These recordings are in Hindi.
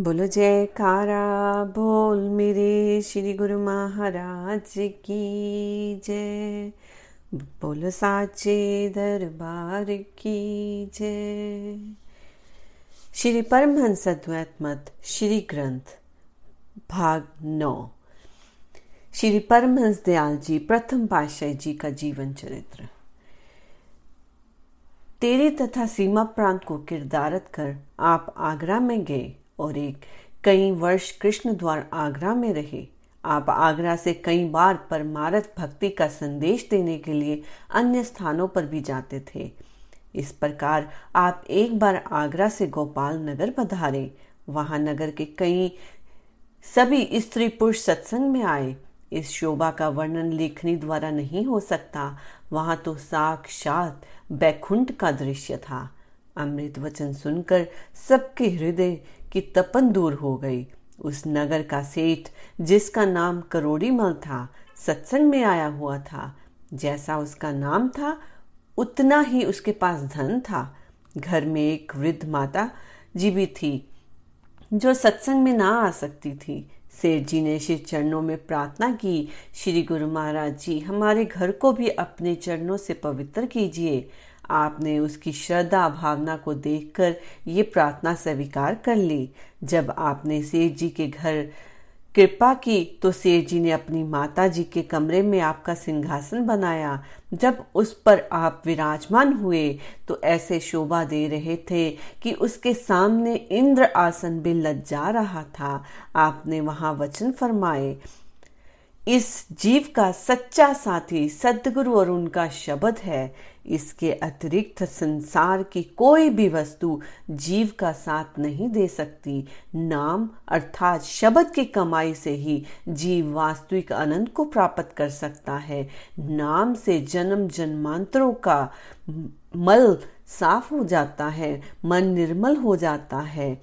बोलो जयकारा, बोल मेरे श्री गुरु महाराज की जय। बोलो साचे दरबार की जय। श्री परमहंस अद्वैत मत, श्री ग्रंथ, भाग नौ। श्री परमहंस दयाल जी, प्रथम पातशाह जी का जीवन चरित्र। तेरे तथा सीमा प्रांत को किरदारत कर आप आगरा में गए और एक कई वर्ष कृष्ण द्वार आगरा में रहे। आप आगरा से कई बार परमारथ भक्ति का संदेश देने के लिए अन्य स्थानों पर भी जाते थे। इस प्रकार आप एक बार आगरा से गोपाल नगर पधारे। वहाँ नगर के कई सभी स्त्री पुरुष सत्संग में आए। इस शोभा का वर्णन लेखनी द्वारा नहीं हो सकता। वहाँ तो साक्षात बैकुंठ का दृश्य था। अमृत वचन सुनकर सबके हृदय की तपन दूर हो गई। उस नगर का सेठ, जिसका नाम करोड़ी मल था, सत्संग में आया हुआ था। जैसा उसका नाम था, उतना ही उसके पास धन था। घर में एक वृद्ध माता जी भी थी, जो सत्संग में ना आ सकती थी। सेठ जी ने श्री चरणों में प्रार्थना की, श्री गुरु महाराज जी, हमारे घर को भी अपने चरणों से पवित्र कीजिए। आपने उसकी श्रद्धा भावना को देखकर ये प्रार्थना स्वीकार कर ली। जब आपने सेठ जी के घर कृपा की तो सेठ जी ने अपनी माता जी के कमरे में आपका सिंहासन बनाया। जब उस पर आप विराजमान हुए तो ऐसे शोभा दे रहे थे कि उसके सामने इंद्र आसन भी लज्जा रहा था। आपने वहाँ वचन फरमाए, इस जीव का सच्चा साथी सदगुरु और उनका शब्द है। इसके अतिरिक्त संसार की कोई भी वस्तु जीव का साथ नहीं दे सकती। नाम अर्थात शब्द की कमाई से ही जीव वास्तविक आनंद को प्राप्त कर सकता है। नाम से जन्म जन्मांतरों का मल साफ़ हो जाता है, मन निर्मल हो जाता है।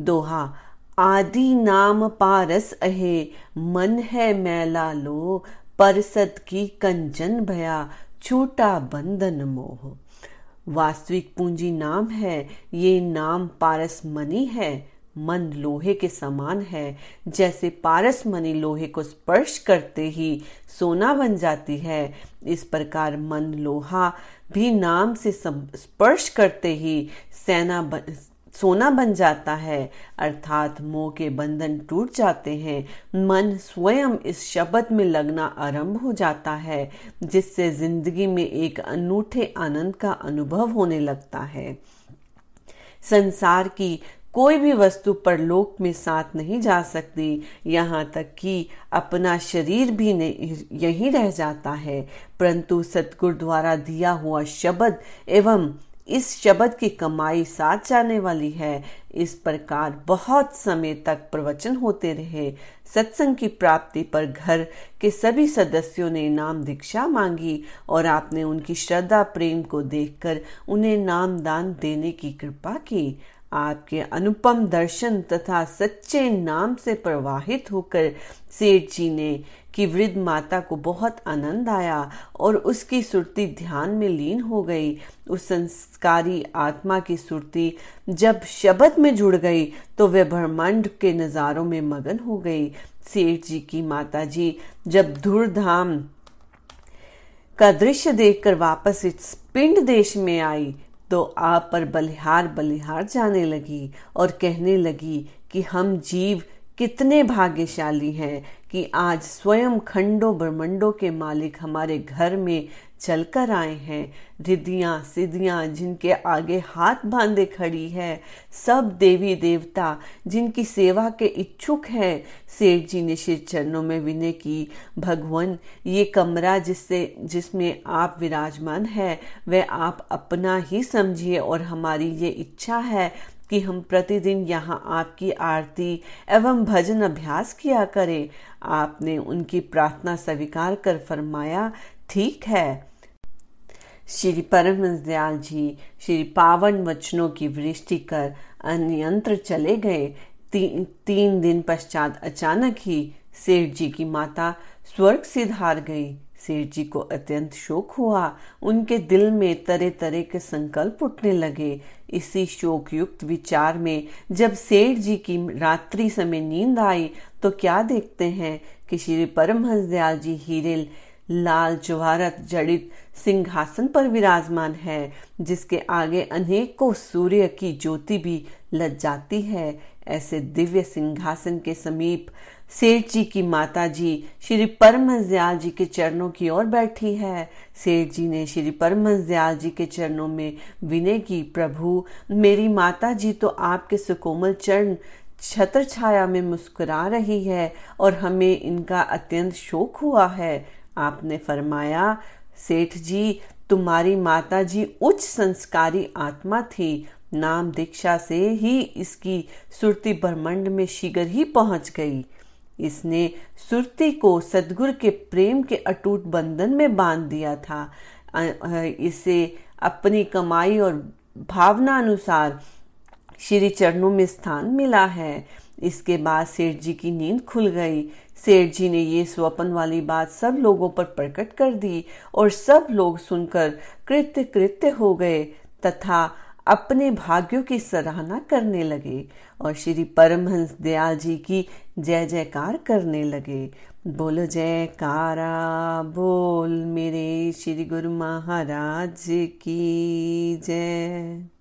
दोहा, आदि नाम पारस अहे, मन है मैला लो परसत की कंचन भया छोटा बंधन मोह। वास्तविक पूंजी नाम है ये नाम पारस मनी है मन लोहे के समान है। जैसे पारस मनी लोहे को स्पर्श करते ही सोना बन जाती है इस प्रकार मन लोहा भी नाम से स्पर्श करते ही सेना बन, सोना बन जाता है, अर्थात मोह के बंधन टूट जाते हैं। मन स्वयं इस शब्द में लगना आरंभ हो जाता है, जिससे ज़िंदगी में एक अनूठे आनंद का अनुभव होने लगता है। संसार की कोई भी वस्तु परलोक में साथ नहीं जा सकती, यहाँ तक कि अपना शरीर भी यही रह जाता है। परंतु सतगुरु द्वारा दिया हुआ शब्द एवं इस शब्द की कमाई साथ जाने वाली है। इस प्रकार बहुत समय तक प्रवचन होते रहे। सत्संग की प्राप्ति पर घर के सभी सदस्यों ने नाम दीक्षा मांगी और आपने उनकी श्रद्धा प्रेम को देखकर उन्हें नाम दान देने की कृपा की। आपके अनुपम दर्शन तथा सच्चे नाम से प्रवाहित होकर सेठ जी ने कि वृद्ध माता को बहुत आनंद आया और उसकी सुरती ध्यान में लीन हो गई। उस संस्कारी आत्मा की सुरती जब शब्द में जुड़ गई तो वह ब्रह्मांड के नजारों में मगन हो गई। सेठ जी की माता जी जब धूर्धाम का दृश्य देखकर वापस इस पिंड देश में आई तो आप पर बलिहार बलिहार जाने लगी और कहने लगी कि हम जीव कितने भाग्यशाली हैं कि आज स्वयं खंडो ब्रह्मंडों के मालिक हमारे घर में चलकर आए हैं। रिद्धियाँ सिद्धियाँ, जिनके आगे हाथ बांधे खड़ी है। सब देवी देवता, जिनकी सेवा के इच्छुक हैं, सेठ जी ने श्री चरणों में विनय की, भगवान, ये कमरा जिससे, जिसमें आप विराजमान है, वह आप अपना ही समझिए और हमारी ये इच्छा है कि हम प्रतिदिन यहाँ आपकी आरती एवं भजन अभ्यास किया करें। आपने उनकी प्रार्थना स्वीकार कर फरमाया, ठीक है। श्री परमहंस दयाल जी श्री पावन वचनों की वृष्टि कर अन्यंत्र चले गए। ती, तीन दिन पश्चात अचानक ही सेठ जी की माता स्वर्ग से धार गई। सेठ जी को अत्यंत शोक हुआ। उनके दिल में तरह तरह के संकल्प उठने लगे। इसी शोक युक्त विचार में जब सेठ जी की रात्रि समय नींद आई तो क्या देखते हैं कि श्री परमहंस दयाल जी हीरे लाल जवाहरत जड़ित सिंहासन पर विराजमान है, जिसके आगे अनेकों सूर्य की ज्योति भी लग जाती है। ऐसे दिव्य सिंहासन के समीप सेठ जी की माता जी श्री परमहंस दयाल जी के चरणों की ओर बैठी है। सेठ जी ने श्री परमहंस दयाल जी के चरणों में विनय की, प्रभु, मेरी माता जी तो आपके सुकोमल चरण छत्र छाया में मुस्कुरा रही है और हमें इनका अत्यंत शोक हुआ है। आपने फरमाया, सेठ जी, तुम्हारी माता जी उच्च संस्कारी आत्मा थी। नाम दीक्षा से ही इसकी सुरती ब्रह्मंड में शीघ्र ही पहुँच गई। इसने सुरती को सदगुरु के प्रेम के अटूट बंधन में बाँध दिया था। इसे अपनी कमाई और भावना अनुसार श्री चरणों में स्थान मिला है। इसके बाद सेठ जी की नींद खुल गई। सेठ जी ने ये स्वपन वाली बात सब लोगों पर प्रकट कर दी और सब लोग सुनकर कृत्य कृत्य हो गए तथा अपने भाग्यों की सराहना करने लगे और श्री परमहंस दयाल जी की जय जयकार करने लगे। बोलो, जयकारा, बोल मेरे श्री गुरु महाराज की जय।